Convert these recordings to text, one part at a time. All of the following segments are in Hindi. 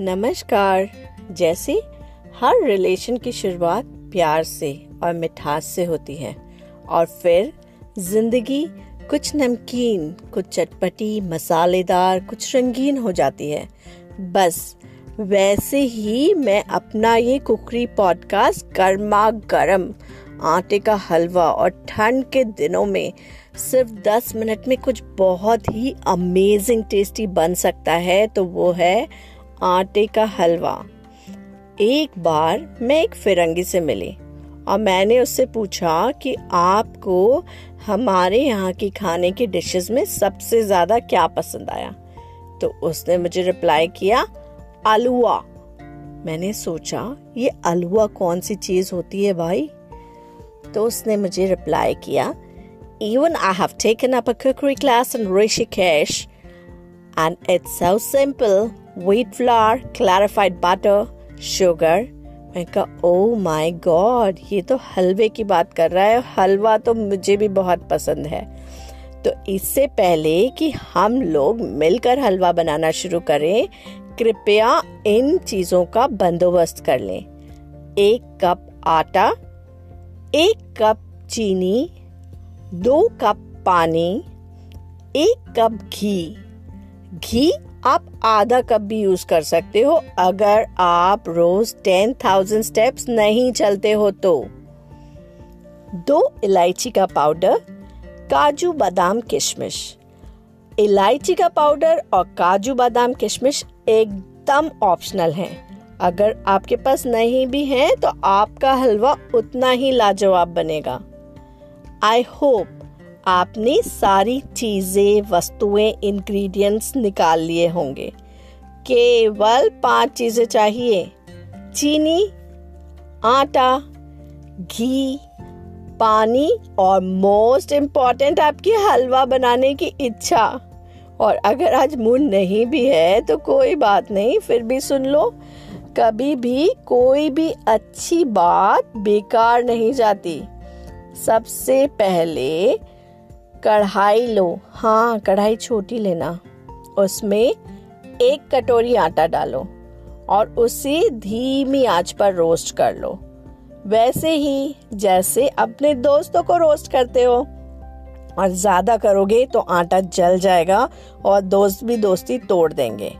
नमस्कार। जैसे हर रिलेशन की शुरुआत प्यार से और मिठास से होती है। और फिर ज़िंदगी कुछ नमकीन, कुछ चटपटी, मसालेदार, कुछ रंगीन हो जाती है। बस वैसे ही मैं अपना ये कुकरी पॉडकास्ट गर्मा गर्म, आटे का हलवा और ठंड के दिनों में सिर्फ़ 10 मिनट में कुछ बहुत ही अमेजिंग टेस्टी बन सकता है तो वो है आटे का हलवा। एक बार मैं एक फिरंगी से मिली और मैंने उससे पूछा कि आपको हमारे यहाँ की खाने की डिशेस में सबसे ज़्यादा क्या पसंद आया? तो उसने मुझे रिप्लाई किया आलुआ मैंने सोचा, ये अलुआ कौन सी चीज़ होती है भाई? तो उसने मुझे रिप्लाई किया even I have taken up a cookery class in Rishikesh and it's so simple wheat flour, clarified butter, sugar. मैं कहा ओ माय गॉड ये तो हलवे की बात कर रहा है हलवा तो मुझे भी बहुत पसंद है। तो इससे पहले कि हम लोग मिलकर हलवा बनाना शुरू करें कृपया इन चीज़ों का बंदोबस्त कर लें। एक कप आटा एक कप चीनी दो कप पानी एक कप घी। घी आप आधा कप भी यूज़ कर सकते हो, अगर आप रोज टेन थाउज़ेंड स्टेप्स नहीं चलते हो तो। दो इलायची का पाउडर, काजू बादाम किशमिश। इलायची का पाउडर और काजू बादाम किशमिश एकदम ऑप्शनल है। अगर आपके पास नहीं भी है तो आपका हलवा उतना ही लाजवाब बनेगा। आई होप आपने सारी चीज़ें, वस्तुएँ इंग्रेडिएंट्स निकाल लिए होंगे। केवल पाँच चीज़ें चाहिए। चीनी, आटा, घी, पानी और मोस्ट इंपॉर्टेंट आपकी हलवा बनाने की इच्छा। और अगर आज मूड नहीं भी है तो कोई बात नहीं, फिर भी सुन लो। कभी भी कोई भी अच्छी बात बेकार नहीं जाती। सबसे पहले कढ़ाई लो। हाँ कढ़ाई छोटी लेना। उसमें एक कटोरी आटा डालो और उसे धीमी आँच पर रोस्ट कर लो। वैसे ही जैसे अपने दोस्तों को रोस्ट करते हो। और ज़्यादा करोगे तो आटा जल जाएगा और दोस्त भी दोस्ती तोड़ देंगे।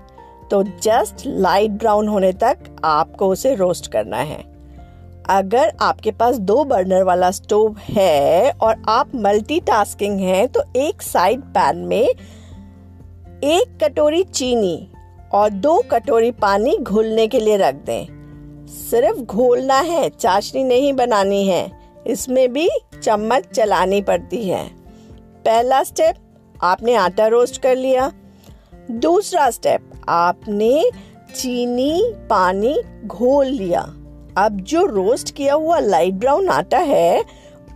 तो जस्ट लाइट ब्राउन होने तक आपको उसे रोस्ट करना है। अगर आपके पास दो बर्नर वाला स्टोव है और आप मल्टीटास्किंग हैं तो एक साइड पैन में एक कटोरी चीनी और दो कटोरी पानी घोलने के लिए रख दें। सिर्फ़ घोलना है, चाशनी नहीं बनानी है। इसमें भी चम्मच चलानी पड़ती है। पहला स्टेप आपने आटा रोस्ट कर लिया। दूसरा स्टेप आपने चीनी, पानी घोल लिया। अब जो रोस्ट किया हुआ लाइट ब्राउन आटा है,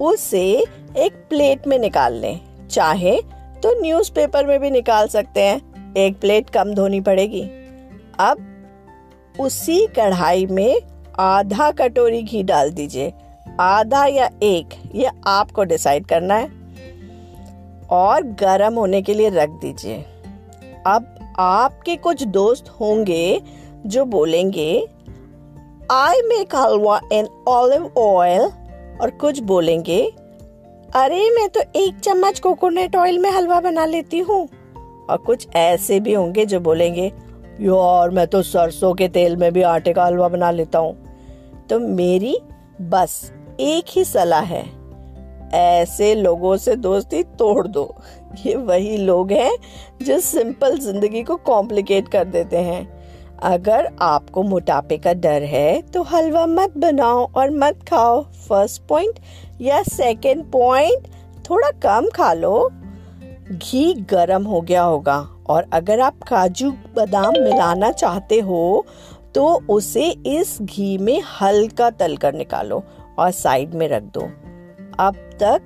उसे एक प्लेट में निकाल लें। चाहे तो न्यूज़पेपर में भी निकाल सकते हैं। एक प्लेट कम धोनी पड़ेगी। अब उसी कढ़ाई में आधा कटोरी घी डाल दीजिए। आधा या एक, ये आपको डिसाइड करना है। और गरम होने के लिए रख दीजिए। अब आपके कुछ दोस्त होंगे जो बोलेंगे I make halwa in olive oil और कुछ बोलेंगे अरे मैं तो एक चम्मच कोकोनट ऑयल में हलवा बना लेती हूँ और कुछ ऐसे भी होंगे जो बोलेंगे यार मैं तो सरसों के तेल में भी आटे का हलवा बना लेता हूँ तो मेरी बस एक ही सलाह है ऐसे लोगों से दोस्ती तोड़ दो ये वही लोग हैं जो सिंपल ज़िंदगी को कॉम्प्लिकेट कर देते हैं अगर आपको मोटापे का डर है तो हलवा मत बनाओ और मत खाओ। फ़र्स्ट पॉइंट या सेकंड पॉइंट थोड़ा कम खा लो। घी गर्म हो गया होगा और अगर आप काजू बादाम मिलाना चाहते हो तो उसे इस घी में हल्का तल कर निकालो और साइड में रख दो। अब तक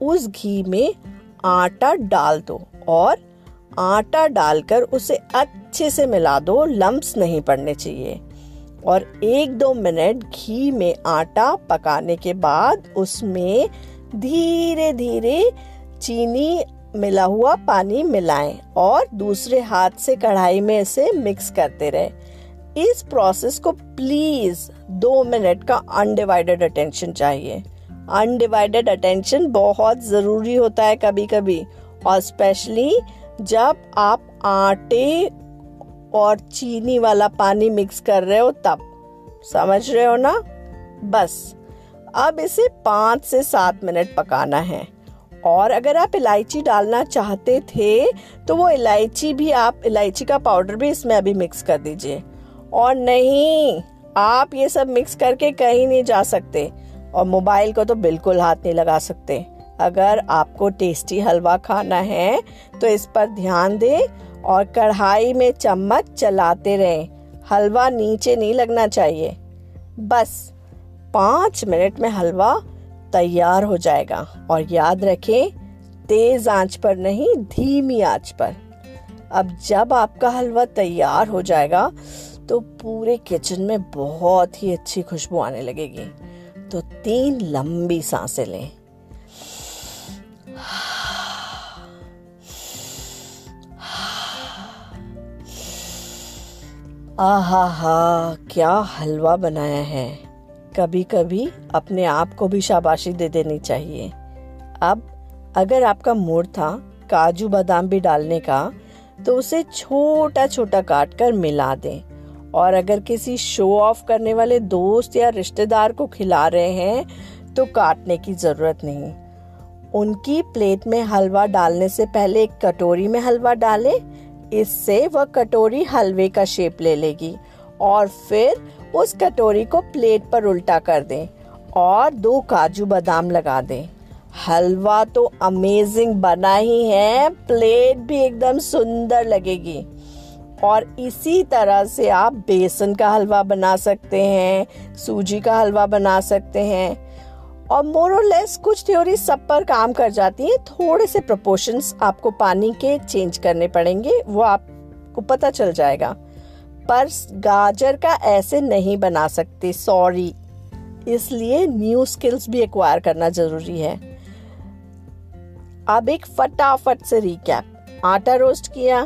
उस घी में आटा डाल दो और आटा डालकर उसे अच्छे से मिला दो लम्ब्स नहीं पड़ने चाहिए। और एक दो मिनट घी में आटा पकाने के बाद उसमें धीरे धीरे चीनी, मिला हुआ पानी मिलाएँ और दूसरे हाथ से कढ़ाई में इसे मिक्स करते रहे। इस प्रोसेस को प्लीज़ दो मिनट का अनडिवाइडेड अटेंशन चाहिए। अनडिवाइडेड अटेंशन बहुत ज़रूरी होता है कभी कभी और स्पेशली जब आप आटे और चीनी वाला पानी मिक्स कर रहे हो तब। समझ रहे हो ना? बस। अब इसे पाँच से सात मिनट पकाना है। और अगर आप इलायची डालना चाहते थे तो वो इलायची भी आप, इलायची का पाउडर भी इसमें अभी मिक्स कर दीजिए। और नहीं, आप ये सब मिक्स करके कहीं नहीं जा सकते। और मोबाइल को तो बिल्कुल हाथ नहीं लगा सकते। अगर आपको टेस्टी हलवा खाना है तो इस पर ध्यान दें और कढ़ाई में चम्मच चलाते रहें। हलवा नीचे नहीं लगना चाहिए। बस पाँच मिनट में हलवा तैयार हो जाएगा। और याद रखें, तेज आँच पर नहीं, धीमी आँच पर। अब जब आपका हलवा तैयार हो जाएगा तो पूरे किचन में बहुत ही अच्छी खुशबू आने लगेगी। तो तीन लंबी साँसें लें। आहा हा क्या हलवा बनाया है। कभी कभी अपने आप को भी शाबाशी दे देनी चाहिए। अब, अगर आपका मूड था काजू बादाम भी डालने का तो उसे छोटा छोटा काट कर मिला दें। और अगर किसी शो ऑफ़ करने वाले दोस्त या रिश्तेदार को खिला रहे हैं तो काटने की ज़रूरत नहीं। उनकी प्लेट में हलवा डालने से पहले एक कटोरी में हलवा डालें इससे वह कटोरी हलवे का शेप ले लेगी और फिर उस कटोरी को प्लेट पर उल्टा कर दें और दो काजू बादाम लगा दें। हलवा तो अमेजिंग बना ही है प्लेट भी एकदम सुंदर लगेगी। और इसी तरह से आप बेसन का हलवा बना सकते हैं, सूजी का हलवा बना सकते हैं। और मोर और लेस कुछ थ्योरी सब पर काम कर जाती है। थोड़े से प्रोपोर्शंस आपको पानी के चेंज करने पड़ेंगे, वो आपको पता चल जाएगा। पर गाजर का ऐसे नहीं बना सकते सॉरी इसलिए न्यू स्किल्स भी एक्वायर करना ज़रूरी है। अब एक फटाफट से रिकैप आटा रोस्ट किया,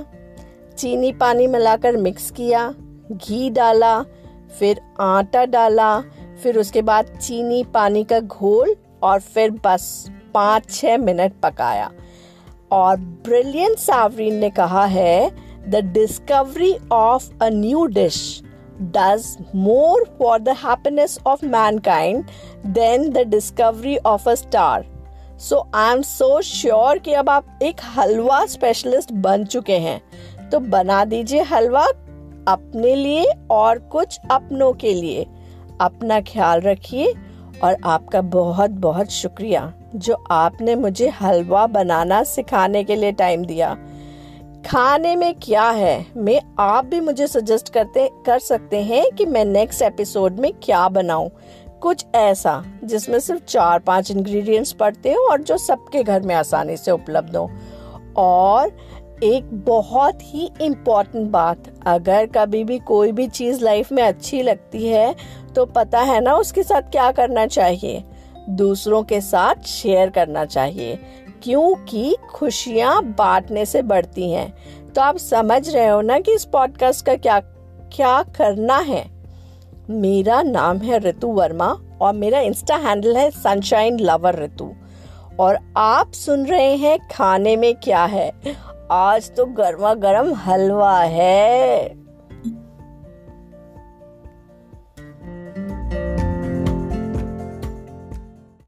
चीनी पानी मिलाकर मिक्स किया, घी डाला, फिर आटा डाला फिर उसके बाद चीनी, पानी का घोल और फिर बस पाँच छः मिनट पकाया। और ब्रिलियंट सावरीन ने कहा है the discovery of a new dish does more for the happiness of mankind than the discovery of a star so I am so sure कि अब आप एक हलवा स्पेशलिस्ट बन चुके हैं। तो बना दीजिए हलवा अपने लिए और कुछ अपनों के लिए। अपना ख्याल रखिए और आपका बहुत बहुत शुक्रिया, जो आपने मुझे हलवा बनाना सिखाने के लिए टाइम दिया। खाने में क्या है? मैं, आप भी मुझे सजेस्ट करते, कर सकते हैं कि मैं नेक्स्ट एपिसोड में क्या बनाऊँ। कुछ ऐसा, जिसमें सिर्फ़ चार पाँच इंग्रेडिएंट्स पड़ते हो और जो सबके घर में आसानी से उपलब्ध हो। और एक बहुत ही इम्पोर्टेंट बात। अगर कभी भी कोई भी चीज़ लाइफ में अच्छी लगती है तो पता है ना उसके साथ क्या करना चाहिए? दूसरों के साथ शेयर करना चाहिए, क्योंकि खुशियाँ बांटने से बढ़ती हैं। तो आप समझ रहे हो ना कि इस पॉडकास्ट का क्या क्या करना है? मेरा नाम है ऋतु वर्मा और मेरा इंस्टा हैंडल है सनशाइन लवर ऋतु और आप सुन रहे हैं खाने में क्या है? आज तो गर्मा गर्म हलवा है।